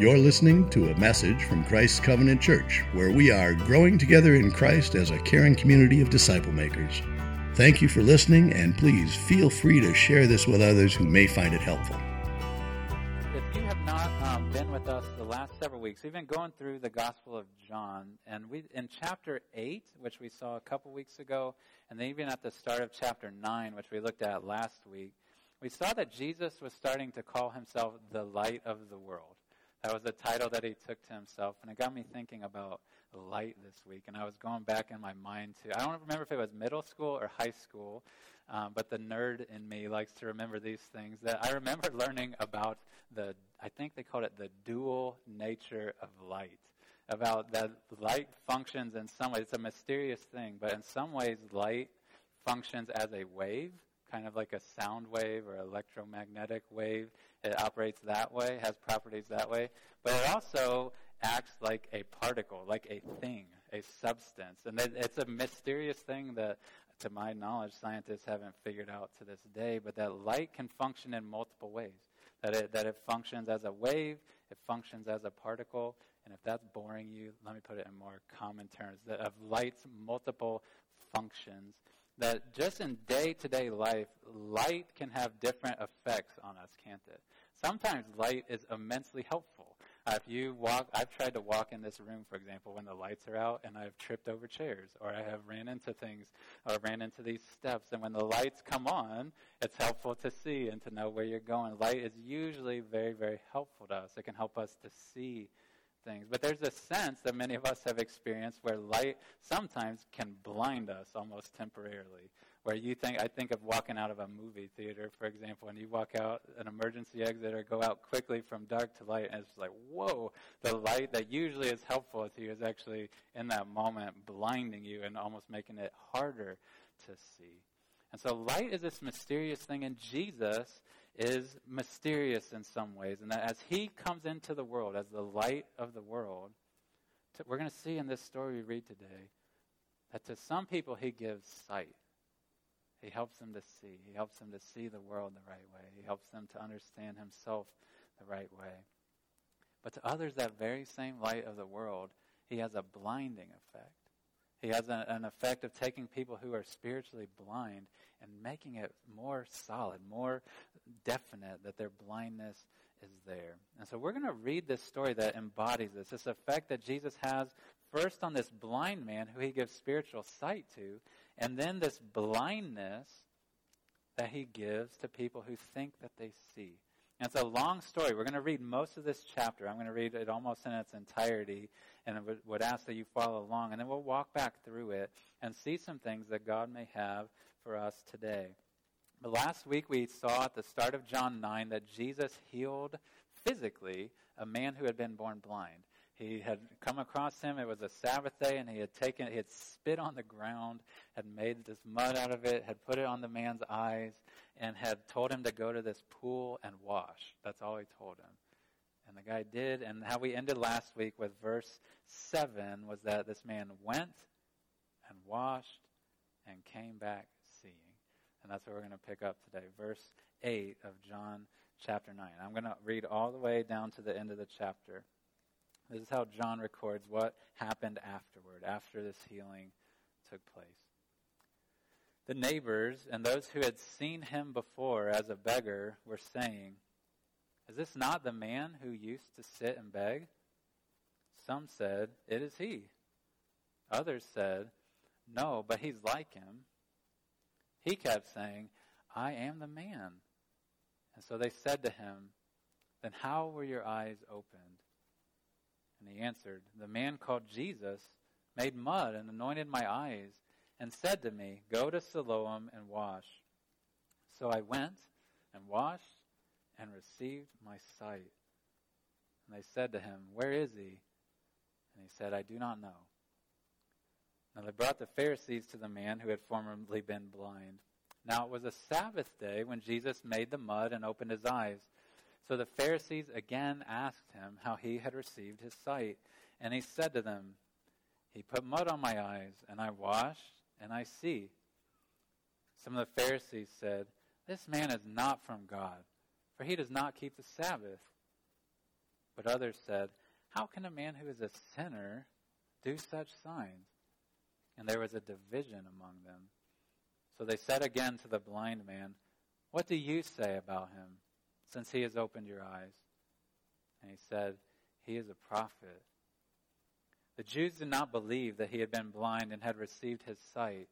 You're listening to a message from Christ's Covenant Church, where we are growing together in Christ as a caring community of disciple makers. Thank you for listening, and please feel free to share this with others who may find it helpful. If you have not um, been with us the last several weeks, we've been going through the Gospel of John, and we in chapter eight, which we saw a couple weeks ago, and then even at the start of chapter nine, which we looked at last week, we saw that Jesus was starting to call himself the light of the world. That was the title that he took to himself, and it got me thinking about light this week. And I was going back in my mind to, I don't remember if it was middle school or high school, um, but the nerd in me likes to remember these things. That I remember learning about the, I think they called it the dual nature of light. About that light functions in some ways, it's a mysterious thing, but in some ways, light functions as a wave kind of like a sound wave or electromagnetic wave. It operates that way, has properties that way. But it also acts like a particle, like a thing, a substance. And it's a mysterious thing that, to my knowledge, scientists haven't figured out to this day, but that light can function in multiple ways. That it, that it functions as a wave, it functions as a particle, and if that's boring you, let me put it in more common terms that of light's multiple functions that just in day to day life, light can have different effects on us, can't it? Sometimes light is immensely helpful. Uh, if you walk, I've tried to walk in this room, for example, when the lights are out, and I've tripped over chairs, or I have ran into things, or ran into these steps. And when the lights come on, it's helpful to see and to know where you're going. Light is usually very, very helpful to us. It can help us to see things. But there's a sense that many of us have experienced where light sometimes can blind us almost temporarily. Where you think, I think of walking out of a movie theater, for example, and you walk out an emergency exit or go out quickly from dark to light, and it's like, whoa, the light that usually is helpful to you is actually in that moment blinding you and almost making it harder to see. And so light is this mysterious thing, and Jesus is mysterious in some ways, and that as he comes into the world as the light of the world, to, we're going to see in this story we read today that to some people he gives sight. He helps them to see. He helps them to see the world the right way. He helps them to understand himself the right way. But to others, that very same light of the world, he has a blinding effect. He has a, an effect of taking people who are spiritually blind and making it more solid, more definite that their blindness is there. And so we're going to read this story that embodies this, this effect that Jesus has first on this blind man who he gives spiritual sight to, and then this blindness that he gives to people who think that they see. And it's a long story. We're going to read most of this chapter. I'm going to read it almost in its entirety, and I would ask that you follow along. And then we'll walk back through it and see some things that God may have for us today. But last week we saw at the start of John 9 that Jesus healed physically a man who had been born blind. He had come across him. It was a Sabbath day, and he had taken, he had spit on the ground, had made this mud out of it, had put it on the man's eyes, and had told him to go to this pool and wash. That's all he told him. And the guy did. And how we ended last week with verse 7 was that this man went and washed and came back seeing. And that's what we're going to pick up today. Verse 8 of John chapter 9. I'm going to read all the way down to the end of the chapter. This is how John records what happened afterward, after this healing took place. The neighbors and those who had seen him before as a beggar were saying, Is this not the man who used to sit and beg? Some said, It is he. Others said, No, but he's like him. He kept saying, I am the man. And so they said to him, Then how were your eyes opened? And he answered, The man called Jesus made mud and anointed my eyes and said to me, Go to Siloam and wash. So I went and washed and received my sight. And they said to him, Where is he? And he said, I do not know. Now they brought the Pharisees to the man who had formerly been blind. Now it was a Sabbath day when Jesus made the mud and opened his eyes. So the Pharisees again asked him how he had received his sight. And he said to them, He put mud on my eyes, and I washed, and I see. Some of the Pharisees said, This man is not from God, for he does not keep the Sabbath. But others said, How can a man who is a sinner do such signs? And there was a division among them. So they said again to the blind man, What do you say about him, since he has opened your eyes? And he said, He is a prophet. The Jews did not believe that he had been blind and had received his sight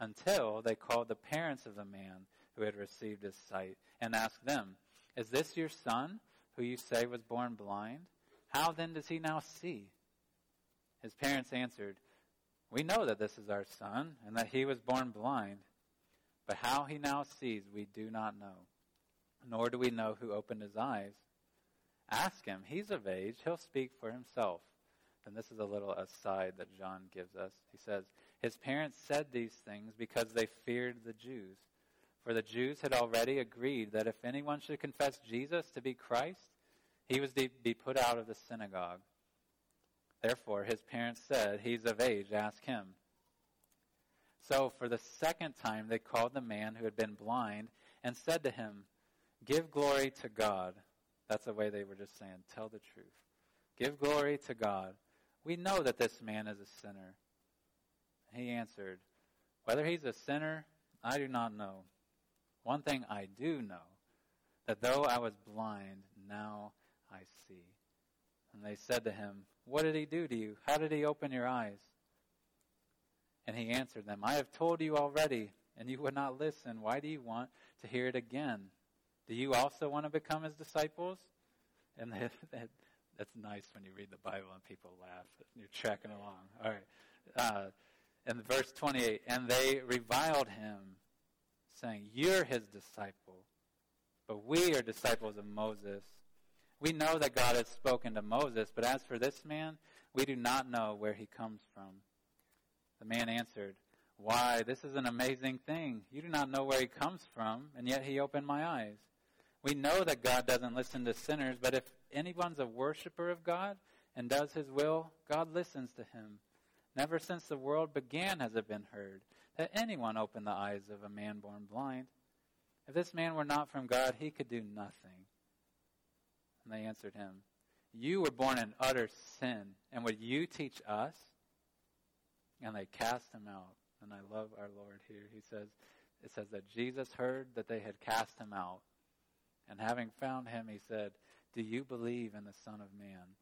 until they called the parents of the man who had received his sight and asked them, Is this your son, who you say was born blind? How then does he now see? His parents answered, We know that this is our son and that he was born blind. But how he now sees, we do not know, nor do we know who opened his eyes. Ask him. He's of age. He'll speak for himself. And this is a little aside that John gives us. He says, His parents said these things because they feared the Jews. For the Jews had already agreed that if anyone should confess Jesus to be Christ, he was to be put out of the synagogue. Therefore, his parents said, He's of age, ask him. So, for the second time, they called the man who had been blind and said to him, Give glory to God. That's the way they were just saying, Tell the truth. Give glory to God. We know that this man is a sinner. He answered, Whether he's a sinner, I do not know. One thing I do know, that though I was blind, now I see. And they said to him, What did he do to you? How did he open your eyes? And he answered them, I have told you already, and you would not listen. Why do you want to hear it again? Do you also want to become his disciples? And that's nice when you read the Bible and people laugh. You're tracking along. All right. Uh, and verse 28, and they reviled him, saying, You're his disciple, but we are disciples of Moses. We know that God has spoken to Moses, but as for this man, we do not know where he comes from. The man answered, Why, this is an amazing thing. You do not know where he comes from, and yet he opened my eyes. We know that God doesn't listen to sinners, but if anyone's a worshiper of God and does his will, God listens to him. Never since the world began has it been heard that anyone opened the eyes of a man born blind. If this man were not from God, he could do nothing. And they answered him, You were born in utter sin, and would you teach us? and they cast him out. And I love our Lord here. He says, it says that Jesus heard that they had cast him out. And having found him, he said, Do you believe in the Son of Man?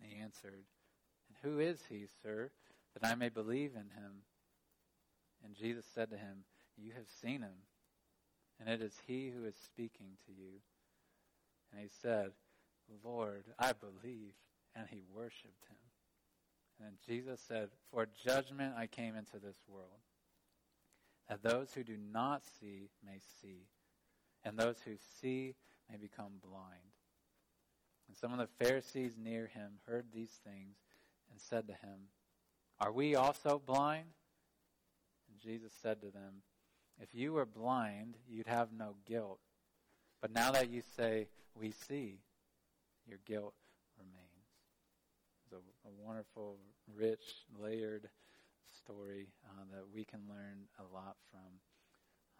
And he answered, And who is he, sir, that I may believe in him? And Jesus said to him, You have seen him, and it is he who is speaking to you. And he said, Lord, I believe. And he worshipped him. And Jesus said, For judgment I came into this world, that those who do not see may see, and those who see may become blind. And some of the Pharisees near him heard these things and said to him, Are we also blind? Jesus said to them, If you were blind, you'd have no guilt. But now that you say, We see, your guilt remains. it's a, a wonderful, rich, layered story uh, that we can learn a lot from.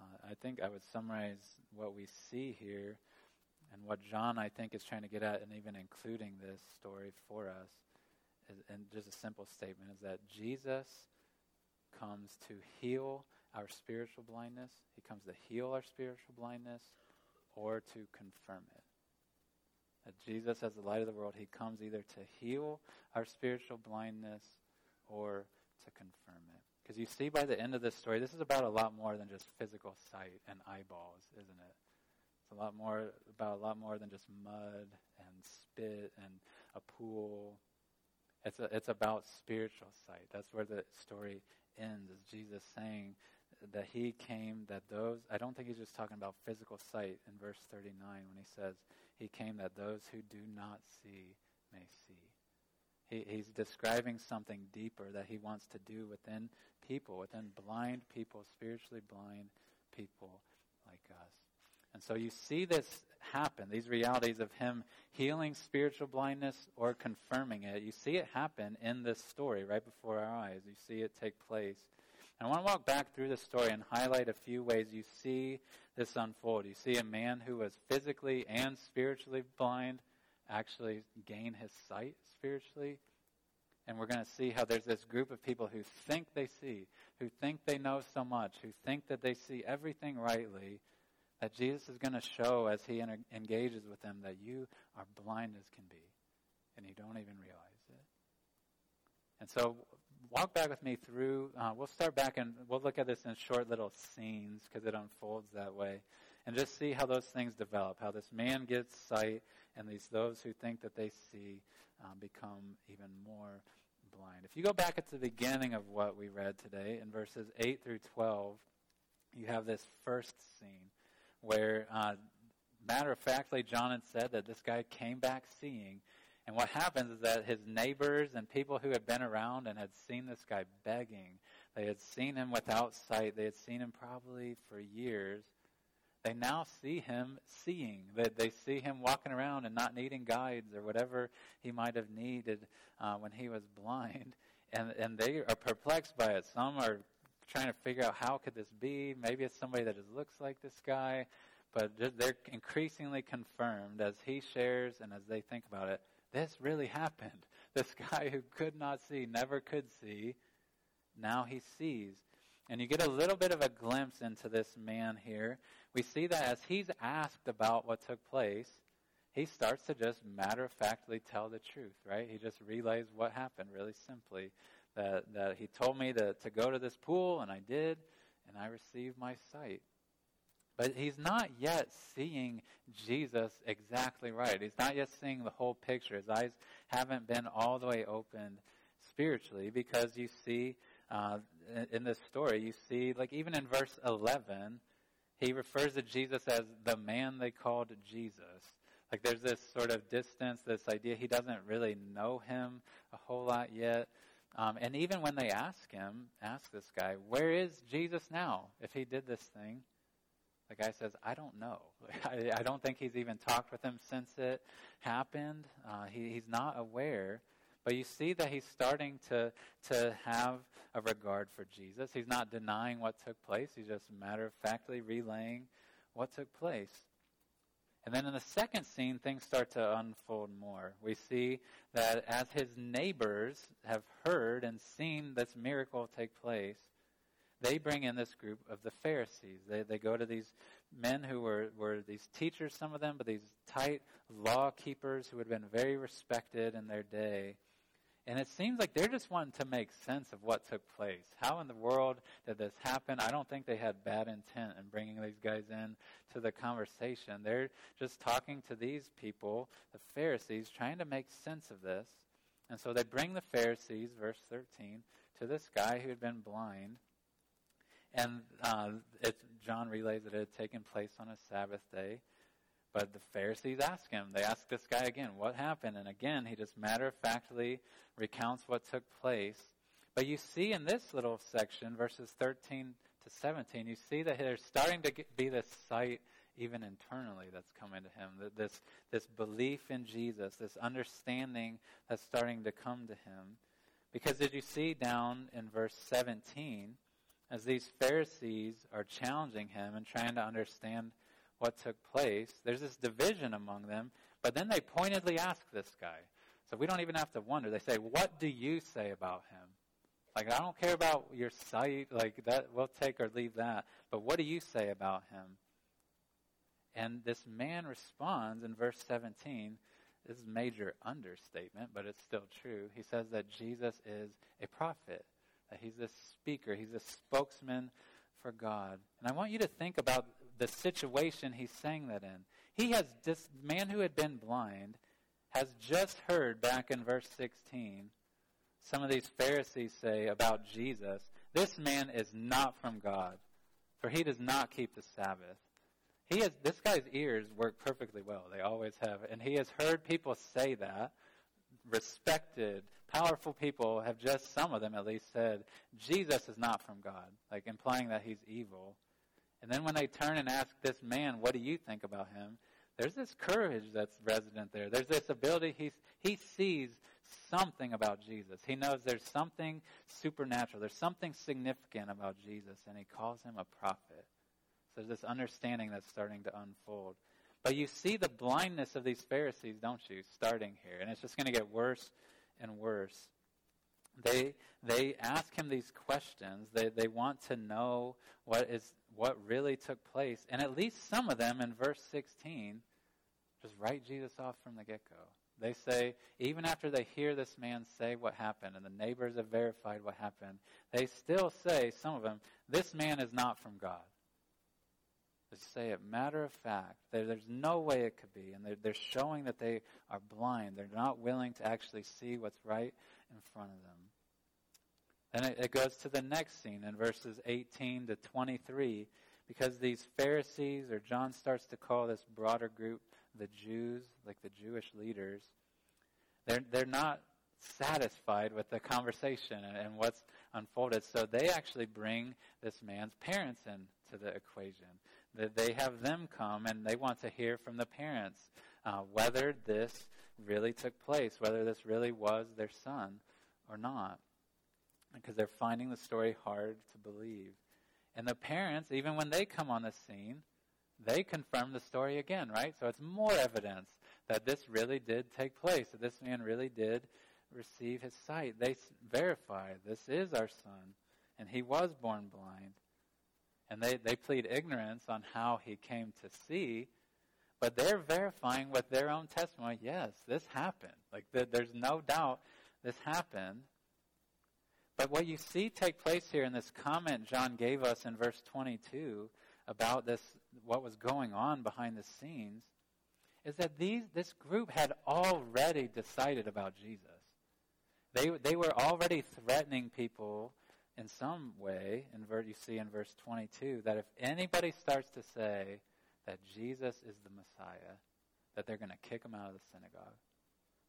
Uh, I think I would summarize what we see here and what John, I think, is trying to get at, and even including this story for us, is, and just a simple statement is that Jesus comes to heal our spiritual blindness. He comes to heal our spiritual blindness or to confirm it. That Jesus, as the light of the world, he comes either to heal our spiritual blindness or to confirm it. Because you see by the end of this story, this is about a lot more than just physical sight and eyeballs, isn't it? It's a lot more about a lot more than just mud and spit and a pool. It's a, it's about spiritual sight. That's where the story ends. Is Jesus saying that he came that those I don't think he's just talking about physical sight in verse 39 when he says he came that those who do not see may see. He, he's describing something deeper that he wants to do within people, within blind people, spiritually blind people like us. And so you see this happen, these realities of him healing spiritual blindness or confirming it. You see it happen in this story right before our eyes. You see it take place. And I want to walk back through the story and highlight a few ways you see this unfold. You see a man who was physically and spiritually blind actually gain his sight spiritually. And we're going to see how there's this group of people who think they see, who think they know so much, who think that they see everything rightly, that Jesus is going to show as he engages with them that you are blind as can be, and you don't even realize it. And so, walk back with me through. Uh, we'll start back and we'll look at this in short little scenes because it unfolds that way, and just see how those things develop. How this man gets sight, and these those who think that they see um, become even more blind. If you go back at the beginning of what we read today, in verses 8 through 12, you have this first scene where, uh, matter of factly, John had said that this guy came back seeing. And what happens is that his neighbors and people who had been around and had seen this guy begging, they had seen him without sight, they had seen him probably for years. They now see him seeing. They, they see him walking around and not needing guides or whatever he might have needed uh, when he was blind. And, and they are perplexed by it. Some are trying to figure out how could this be. Maybe it's somebody that just looks like this guy, but they're increasingly confirmed as he shares and as they think about it. This really happened. This guy who could not see, never could see, now he sees. And you get a little bit of a glimpse into this man here. We see that as he's asked about what took place, he starts to just matter of factly tell the truth, right? He just relays what happened really simply that, that he told me to, to go to this pool, and I did, and I received my sight. But he's not yet seeing Jesus exactly right. He's not yet seeing the whole picture. His eyes haven't been all the way opened spiritually because you see uh, in this story, you see, like even in verse 11, he refers to Jesus as the man they called Jesus. Like there's this sort of distance, this idea he doesn't really know him a whole lot yet. Um, and even when they ask him, ask this guy, where is Jesus now if he did this thing? The guy says, I don't know. I, I don't think he's even talked with him since it happened. Uh, he, he's not aware. But you see that he's starting to, to have a regard for Jesus. He's not denying what took place, he's just matter of factly relaying what took place. And then in the second scene, things start to unfold more. We see that as his neighbors have heard and seen this miracle take place, they bring in this group of the Pharisees. They, they go to these men who were, were these teachers, some of them, but these tight law keepers who had been very respected in their day. And it seems like they're just wanting to make sense of what took place. How in the world did this happen? I don't think they had bad intent in bringing these guys in to the conversation. They're just talking to these people, the Pharisees, trying to make sense of this. And so they bring the Pharisees, verse 13, to this guy who had been blind. And uh, John relays that it had taken place on a Sabbath day. But the Pharisees ask him, they ask this guy again, what happened? And again, he just matter of factly recounts what took place. But you see in this little section, verses 13 to 17, you see that there's starting to be this sight even internally that's coming to him. This, this belief in Jesus, this understanding that's starting to come to him. Because as you see down in verse 17, as these Pharisees are challenging him and trying to understand what took place. There's this division among them, but then they pointedly ask this guy. So we don't even have to wonder. They say, What do you say about him? Like, I don't care about your sight, like that, we'll take or leave that. But what do you say about him? And this man responds in verse 17. This is major understatement, but it's still true. He says that Jesus is a prophet, that he's a speaker, he's a spokesman for God. And I want you to think about the situation he's saying that in. He has, this man who had been blind has just heard back in verse 16 some of these Pharisees say about Jesus, this man is not from God, for he does not keep the Sabbath. He has, this guy's ears work perfectly well. They always have. And he has heard people say that. Respected, powerful people have just, some of them at least, said, Jesus is not from God, like implying that he's evil. And then when they turn and ask this man, what do you think about him? There's this courage that's resident there. There's this ability. He's, he sees something about Jesus. He knows there's something supernatural. There's something significant about Jesus, and he calls him a prophet. So there's this understanding that's starting to unfold. But you see the blindness of these Pharisees, don't you, starting here. And it's just going to get worse and worse. They, they ask him these questions. They, they want to know what, is, what really took place. And at least some of them in verse 16 just write Jesus off from the get go. They say, even after they hear this man say what happened and the neighbors have verified what happened, they still say, some of them, this man is not from God. They say it matter of fact. There's no way it could be. And they're, they're showing that they are blind. They're not willing to actually see what's right in front of them. Then it, it goes to the next scene in verses 18 to 23 because these Pharisees, or John starts to call this broader group the Jews, like the Jewish leaders, they're, they're not satisfied with the conversation and, and what's unfolded. So they actually bring this man's parents into the equation. They have them come and they want to hear from the parents uh, whether this really took place, whether this really was their son or not. Because they're finding the story hard to believe. And the parents, even when they come on the scene, they confirm the story again, right? So it's more evidence that this really did take place, that this man really did receive his sight. They verify this is our son, and he was born blind. And they, they plead ignorance on how he came to see, but they're verifying with their own testimony yes, this happened. Like, the, there's no doubt this happened. But what you see take place here in this comment John gave us in verse 22 about this, what was going on behind the scenes, is that these, this group had already decided about Jesus. They, they were already threatening people in some way, in ver- you see in verse 22, that if anybody starts to say that Jesus is the Messiah, that they're going to kick him out of the synagogue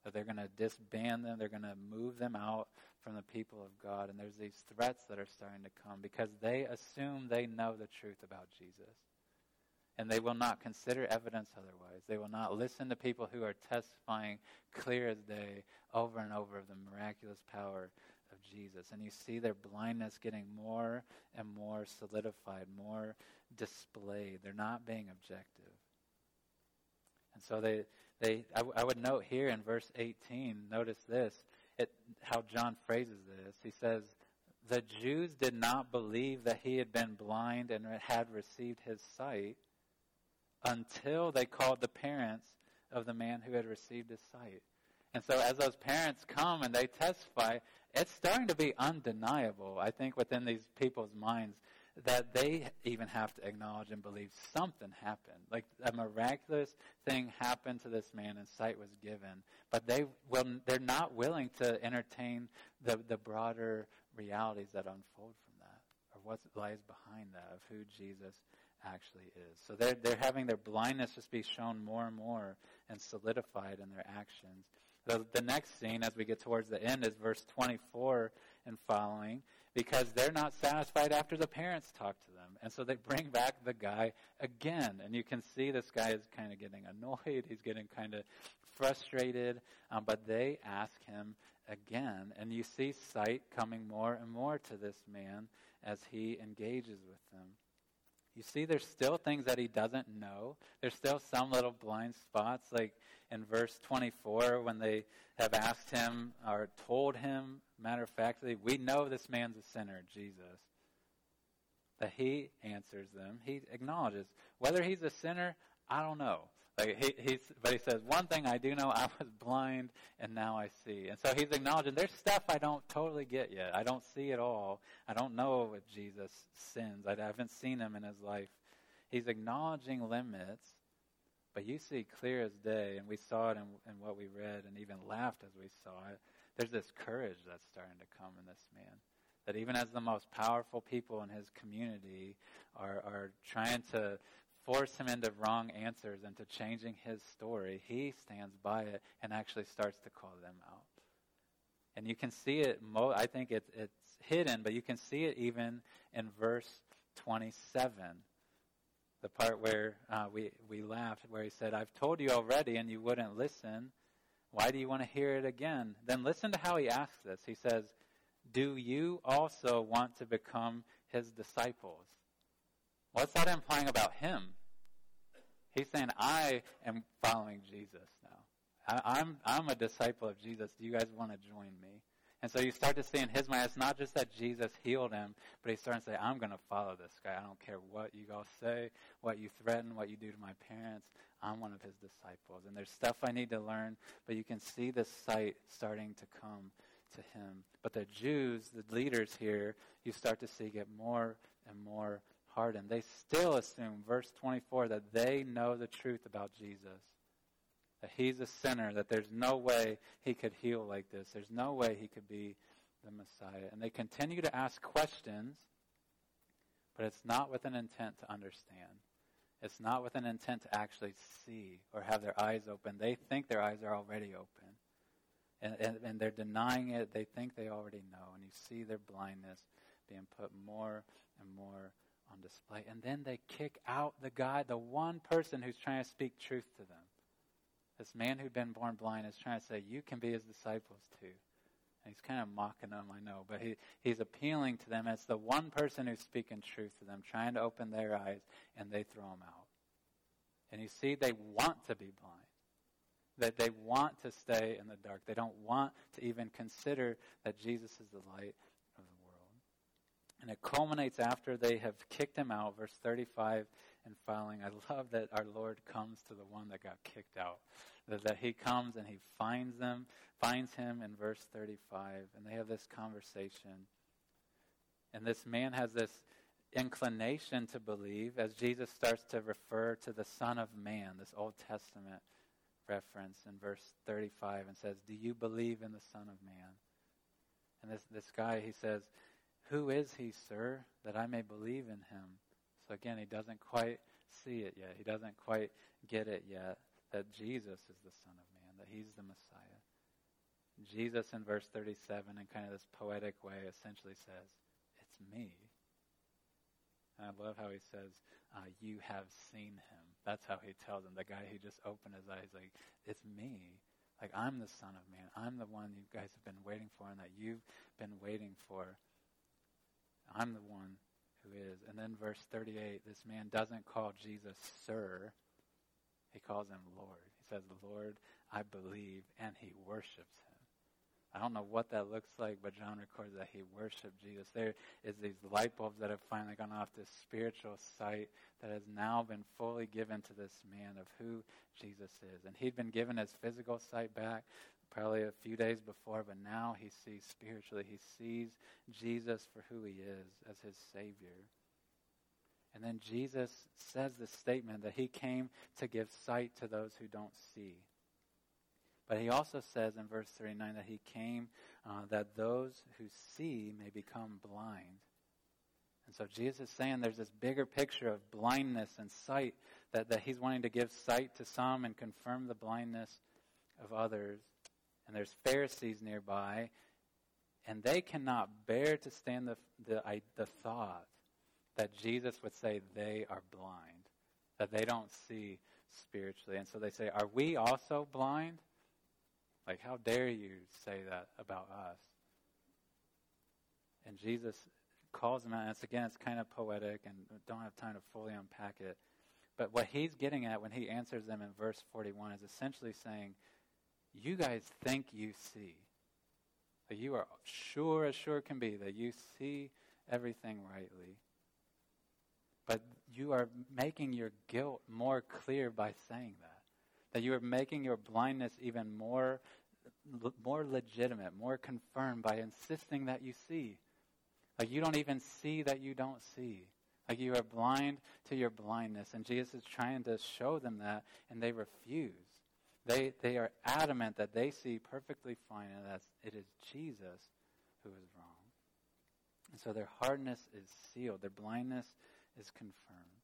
that they're going to disband them, they're going to move them out from the people of God. And there's these threats that are starting to come because they assume they know the truth about Jesus. And they will not consider evidence otherwise. They will not listen to people who are testifying clear as day over and over of the miraculous power of Jesus. And you see their blindness getting more and more solidified, more displayed. They're not being objective. And so they, they, I, w- I would note here in verse 18, notice this, it, how John phrases this. He says, The Jews did not believe that he had been blind and had received his sight until they called the parents of the man who had received his sight. And so as those parents come and they testify, it's starting to be undeniable, I think, within these people's minds that they even have to acknowledge and believe something happened. Like a miraculous thing happened to this man and sight was given. But they will, they're not willing to entertain the, the broader realities that unfold from that or what lies behind that of who Jesus actually is. So they're, they're having their blindness just be shown more and more and solidified in their actions. The, the next scene, as we get towards the end, is verse 24 and following because they're not satisfied after the parents talk to them. And so they bring back the guy again. And you can see this guy is kind of getting annoyed. He's getting kind of frustrated. Um, but they ask him again. And you see sight coming more and more to this man as he engages with them. You see, there's still things that he doesn't know. There's still some little blind spots, like in verse 24 when they have asked him or told him, matter of factly, we know this man's a sinner, Jesus. That he answers them. He acknowledges whether he's a sinner. I don't know. Like he, he's, but he says one thing I do know: I was blind and now I see. And so he's acknowledging there's stuff I don't totally get yet. I don't see it all. I don't know if Jesus sins. I haven't seen him in his life. He's acknowledging limits, but you see clear as day, and we saw it in, in what we read, and even laughed as we saw it. There's this courage that's starting to come in this man. That even as the most powerful people in his community are, are trying to force him into wrong answers and to changing his story, he stands by it and actually starts to call them out. And you can see it, mo- I think it's, it's hidden, but you can see it even in verse 27. The part where uh, we, we laughed, where he said, I've told you already and you wouldn't listen. Why do you want to hear it again? Then listen to how he asks this. He says, Do you also want to become his disciples? What's that implying about him? He's saying, I am following Jesus now. I, I'm, I'm a disciple of Jesus. Do you guys want to join me? And so you start to see in his mind, it's not just that Jesus healed him, but he's starting to say, I'm going to follow this guy. I don't care what you all say, what you threaten, what you do to my parents. I'm one of his disciples. And there's stuff I need to learn, but you can see the sight starting to come to him. But the Jews, the leaders here, you start to see get more and more hardened. They still assume, verse 24, that they know the truth about Jesus that he's a sinner, that there's no way he could heal like this. There's no way he could be the Messiah. And they continue to ask questions, but it's not with an intent to understand. It's not with an intent to actually see or have their eyes open. They think their eyes are already open. And, and, and they're denying it. They think they already know. And you see their blindness being put more and more on display. And then they kick out the guy, the one person who's trying to speak truth to them. This man who'd been born blind is trying to say, You can be his disciples too. He's kind of mocking them, I know, but he, he's appealing to them. It's the one person who's speaking truth to them, trying to open their eyes, and they throw him out. And you see, they want to be blind. That they want to stay in the dark. They don't want to even consider that Jesus is the light of the world. And it culminates after they have kicked him out, verse 35 and following. I love that our Lord comes to the one that got kicked out. That, that he comes and he finds them, finds him in verse 35, and they have this conversation. And this man has this inclination to believe as Jesus starts to refer to the Son of Man, this Old Testament reference in verse 35, and says, Do you believe in the Son of Man? And this, this guy, he says, Who is he, sir, that I may believe in him? So again, he doesn't quite see it yet. He doesn't quite get it yet that Jesus is the Son of Man, that he's the Messiah. Jesus in verse 37, in kind of this poetic way, essentially says, It's me. And I love how he says, uh, You have seen him. That's how he tells him. The guy who just opened his eyes, like, It's me. Like, I'm the Son of Man. I'm the one you guys have been waiting for and that you've been waiting for. I'm the one who is. And then verse 38, this man doesn't call Jesus Sir. He calls him Lord. He says, Lord, I believe, and he worships him. I don't know what that looks like, but John records that he worshiped Jesus. There is these light bulbs that have finally gone off, this spiritual sight that has now been fully given to this man of who Jesus is. And he'd been given his physical sight back, probably a few days before, but now he sees spiritually. He sees Jesus for who he is as his Savior. And then Jesus says this statement that he came to give sight to those who don't see. But he also says in verse 39 that he came uh, that those who see may become blind. And so Jesus is saying there's this bigger picture of blindness and sight that, that he's wanting to give sight to some and confirm the blindness of others and there's Pharisees nearby, and they cannot bear to stand the, the, the thought that Jesus would say they are blind, that they don't see spiritually. And so they say, Are we also blind? Like, how dare you say that about us? And Jesus calls them out. And it's, again, it's kind of poetic and don't have time to fully unpack it. But what he's getting at when he answers them in verse 41 is essentially saying, you guys think you see. That you are sure as sure can be that you see everything rightly. But you are making your guilt more clear by saying that. That you are making your blindness even more, more legitimate, more confirmed by insisting that you see. Like you don't even see that you don't see. Like you are blind to your blindness. And Jesus is trying to show them that, and they refuse. They, they are adamant that they see perfectly fine and that it is Jesus who is wrong. And so their hardness is sealed, their blindness is confirmed.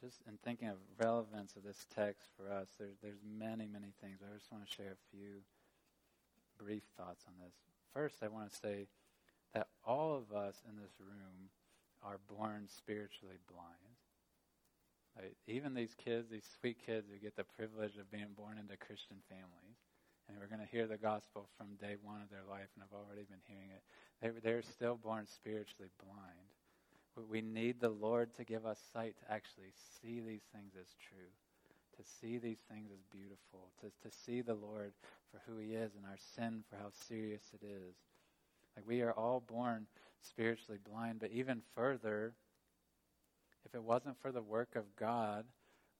Just in thinking of relevance of this text for us, there, there's many, many things. I just want to share a few brief thoughts on this. First, I want to say that all of us in this room are born spiritually blind. Even these kids, these sweet kids who get the privilege of being born into Christian families, and we're going to hear the gospel from day one of their life, and I've already been hearing it. They, they're still born spiritually blind. We need the Lord to give us sight to actually see these things as true, to see these things as beautiful, to, to see the Lord for who He is and our sin for how serious it is. Like we are all born spiritually blind, but even further, if it wasn't for the work of God,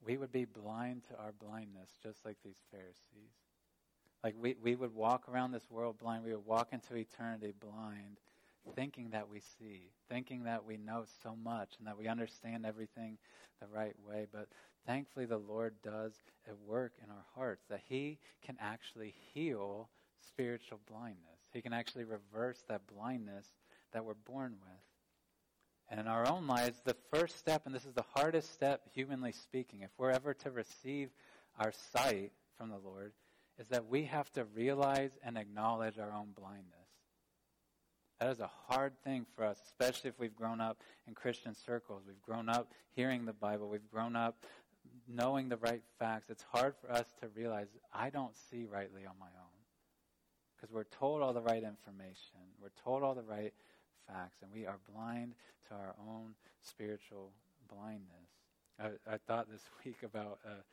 we would be blind to our blindness, just like these Pharisees. Like we, we would walk around this world blind. We would walk into eternity blind, thinking that we see, thinking that we know so much and that we understand everything the right way. But thankfully, the Lord does a work in our hearts that He can actually heal spiritual blindness. He can actually reverse that blindness that we're born with. And in our own lives, the first step, and this is the hardest step, humanly speaking, if we're ever to receive our sight from the Lord, is that we have to realize and acknowledge our own blindness. That is a hard thing for us, especially if we've grown up in Christian circles. We've grown up hearing the Bible. We've grown up knowing the right facts. It's hard for us to realize I don't see rightly on my own. Because we're told all the right information, we're told all the right facts, and we are blind to our own spiritual blindness. I, I thought this week about a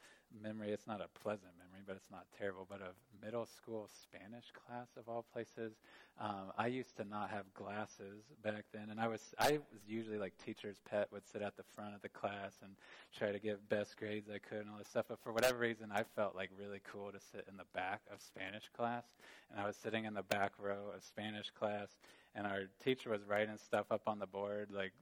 memory. It's not a pleasant memory, but it's not terrible. But a middle school Spanish class of all places. Um, I used to not have glasses back then, and I was I was usually like teacher's pet. Would sit at the front of the class and try to get best grades I could and all this stuff. But for whatever reason, I felt like really cool to sit in the back of Spanish class, and I was sitting in the back row of Spanish class, and our teacher was writing stuff up on the board like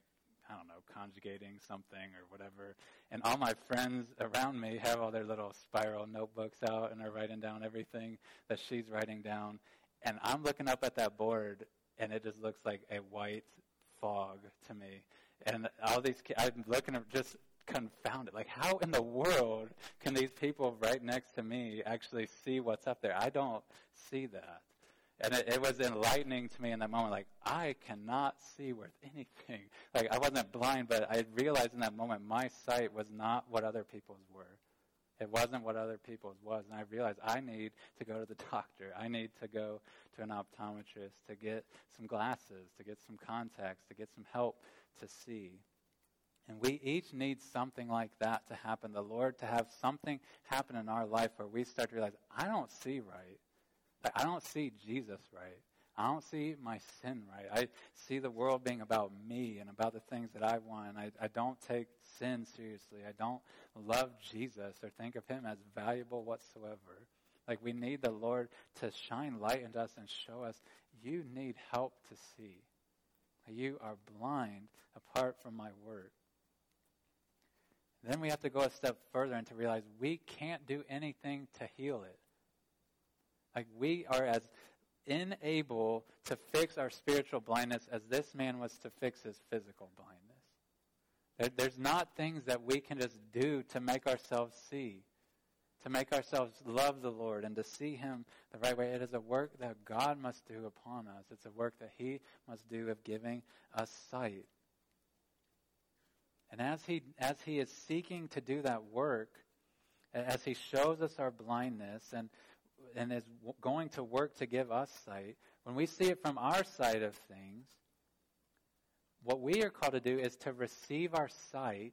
I don't know, conjugating something or whatever. And all my friends around me have all their little spiral notebooks out and are writing down everything that she's writing down. And I'm looking up at that board and it just looks like a white fog to me. And all these kids, I'm looking at just confounded. Like, how in the world can these people right next to me actually see what's up there? I don't see that. And it, it, was enlightening to me in that moment. Like, I cannot see worth anything. Like, I wasn't blind, but I realized in that moment my sight was not what other people's were. It wasn't what other people's was. And I realized I need to go to the doctor. I need to go to an optometrist to get some glasses, to get some contacts, to get some help to see. And we each need something like that to happen. The Lord to have something happen in our life where we start to realize, I don't see right. I don't see Jesus right. I don't see my sin right. I see the world being about me and about the things that I want. I, I don't take sin seriously. I don't love Jesus or think of him as valuable whatsoever. Like we need the Lord to shine light into us and show us you need help to see. You are blind apart from my word. Then we have to go a step further and to realize we can't do anything to heal it. Like we are as unable to fix our spiritual blindness as this man was to fix his physical blindness. there's not things that we can just do to make ourselves see, to make ourselves love the Lord and to see Him the right way. It is a work that God must do upon us. It's a work that He must do of giving us sight. And as He, as he is seeking to do that work, as He shows us our blindness and and is going to work to give us sight, when we see it from our side of things, what we are called to do is to receive our sight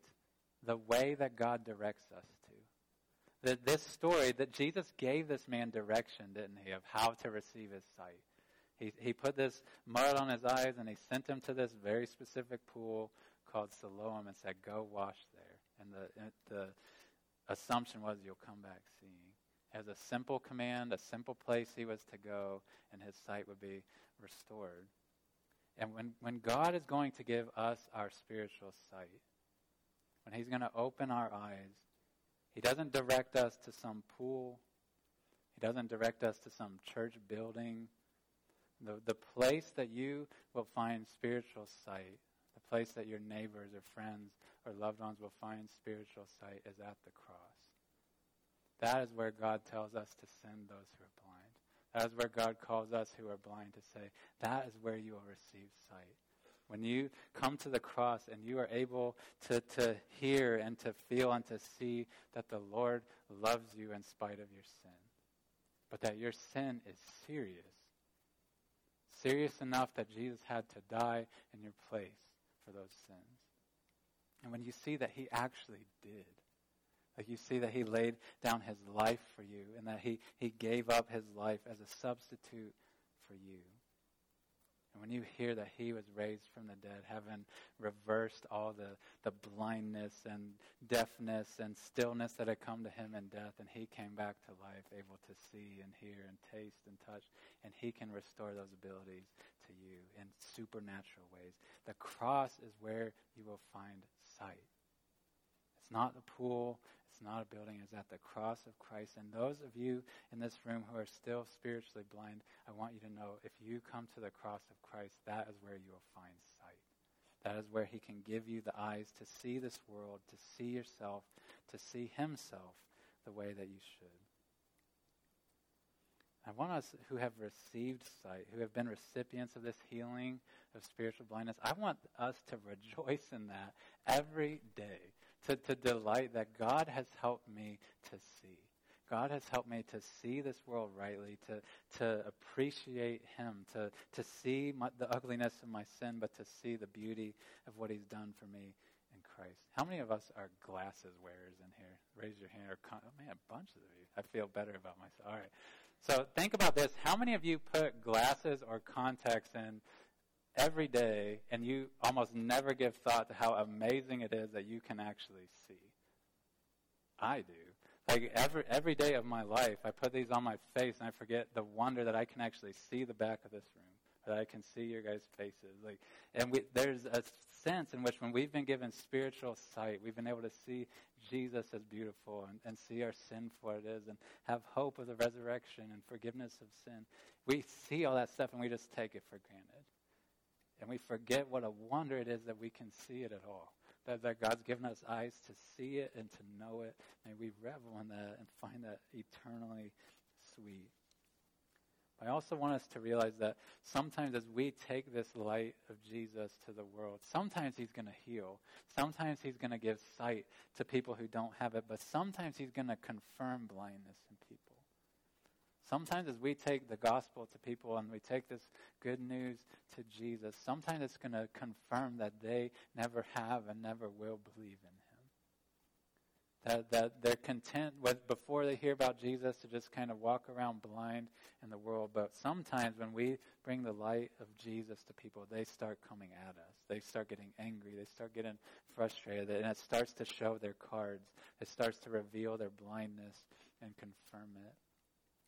the way that God directs us to. That this story, that Jesus gave this man direction, didn't he, of how to receive his sight. He, he put this mud on his eyes and he sent him to this very specific pool called Siloam and said, Go wash there. And the, the assumption was you'll come back seeing as a simple command, a simple place he was to go, and his sight would be restored. And when, when God is going to give us our spiritual sight, when he's going to open our eyes, he doesn't direct us to some pool. He doesn't direct us to some church building. The, the place that you will find spiritual sight, the place that your neighbors or friends or loved ones will find spiritual sight is at the cross. That is where God tells us to send those who are blind. That is where God calls us who are blind to say, that is where you will receive sight. When you come to the cross and you are able to, to hear and to feel and to see that the Lord loves you in spite of your sin, but that your sin is serious. Serious enough that Jesus had to die in your place for those sins. And when you see that he actually did, like you see that he laid down his life for you and that he, he gave up his life as a substitute for you. And when you hear that he was raised from the dead, having reversed all the, the blindness and deafness and stillness that had come to him in death, and he came back to life, able to see and hear and taste and touch, and he can restore those abilities to you in supernatural ways. The cross is where you will find sight. It's not the pool, it's not a building, it's at the cross of Christ. And those of you in this room who are still spiritually blind, I want you to know if you come to the cross of Christ, that is where you will find sight. That is where He can give you the eyes to see this world, to see yourself, to see Himself the way that you should. I want us who have received sight, who have been recipients of this healing of spiritual blindness, I want us to rejoice in that every day to, to delight that God has helped me to see. God has helped me to see this world rightly, to, to appreciate Him, to, to see my, the ugliness of my sin, but to see the beauty of what He's done for me in Christ. How many of us are glasses wearers in here? Raise your hand. Or con- oh, man, a bunch of you. I feel better about myself. All right. So think about this. How many of you put glasses or contacts in every day, and you almost never give thought to how amazing it is that you can actually see. I do. Like every every day of my life, I put these on my face, and I forget the wonder that I can actually see the back of this room, that I can see your guys' faces. Like, and we, there's a sense in which when we've been given spiritual sight, we've been able to see Jesus as beautiful and, and see our sin for what it is, and have hope of the resurrection and forgiveness of sin. We see all that stuff, and we just take it for granted. And we forget what a wonder it is that we can see it at all. That, that God's given us eyes to see it and to know it. May we revel in that and find that eternally sweet. I also want us to realize that sometimes as we take this light of Jesus to the world, sometimes he's going to heal. Sometimes he's going to give sight to people who don't have it, but sometimes he's going to confirm blindness in people. Sometimes, as we take the gospel to people and we take this good news to Jesus, sometimes it's going to confirm that they never have and never will believe in Him. That, that they're content with, before they hear about Jesus, to just kind of walk around blind in the world. But sometimes, when we bring the light of Jesus to people, they start coming at us. They start getting angry. They start getting frustrated. And it starts to show their cards, it starts to reveal their blindness and confirm it.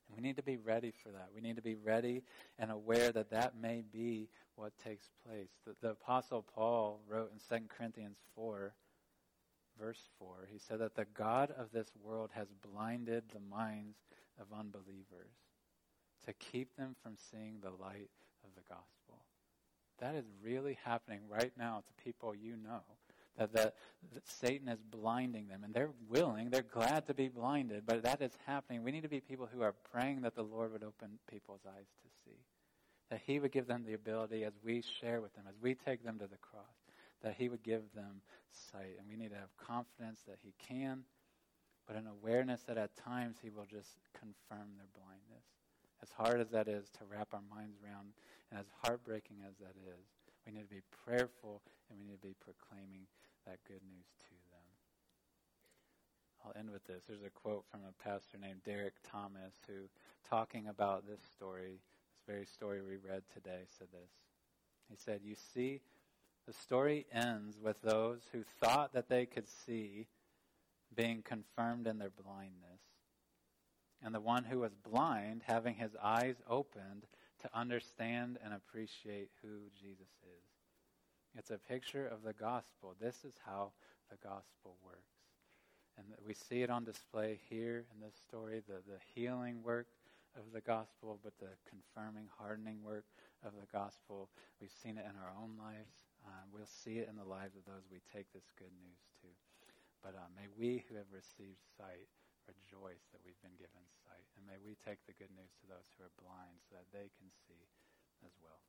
And we need to be ready for that. We need to be ready and aware that that may be what takes place. The, the Apostle Paul wrote in 2 Corinthians 4, verse 4, he said that the God of this world has blinded the minds of unbelievers to keep them from seeing the light of the gospel. That is really happening right now to people you know that, that, Satan is blinding them. And they're willing, they're glad to be blinded, but that is happening. We need to be people who are praying that the Lord would open people's eyes to see. That He would give them the ability as we share with them, as we take them to the cross, that He would give them sight. And we need to have confidence that He can, but an awareness that at times He will just confirm their blindness. As hard as that is to wrap our minds around, and as heartbreaking as that is, we need to be prayerful and we need to be proclaiming that good news to them. I'll end with this. There's a quote from a pastor named Derek Thomas who, talking about this story, this very story we read today, said this. He said, You see, the story ends with those who thought that they could see being confirmed in their blindness, and the one who was blind having his eyes opened to understand and appreciate who Jesus is. It's a picture of the gospel. This is how the gospel works. And we see it on display here in this story the, the healing work of the gospel, but the confirming, hardening work of the gospel. We've seen it in our own lives. Uh, we'll see it in the lives of those we take this good news to. But uh, may we who have received sight rejoice that we've been given sight. And may we take the good news to those who are blind so that they can see as well.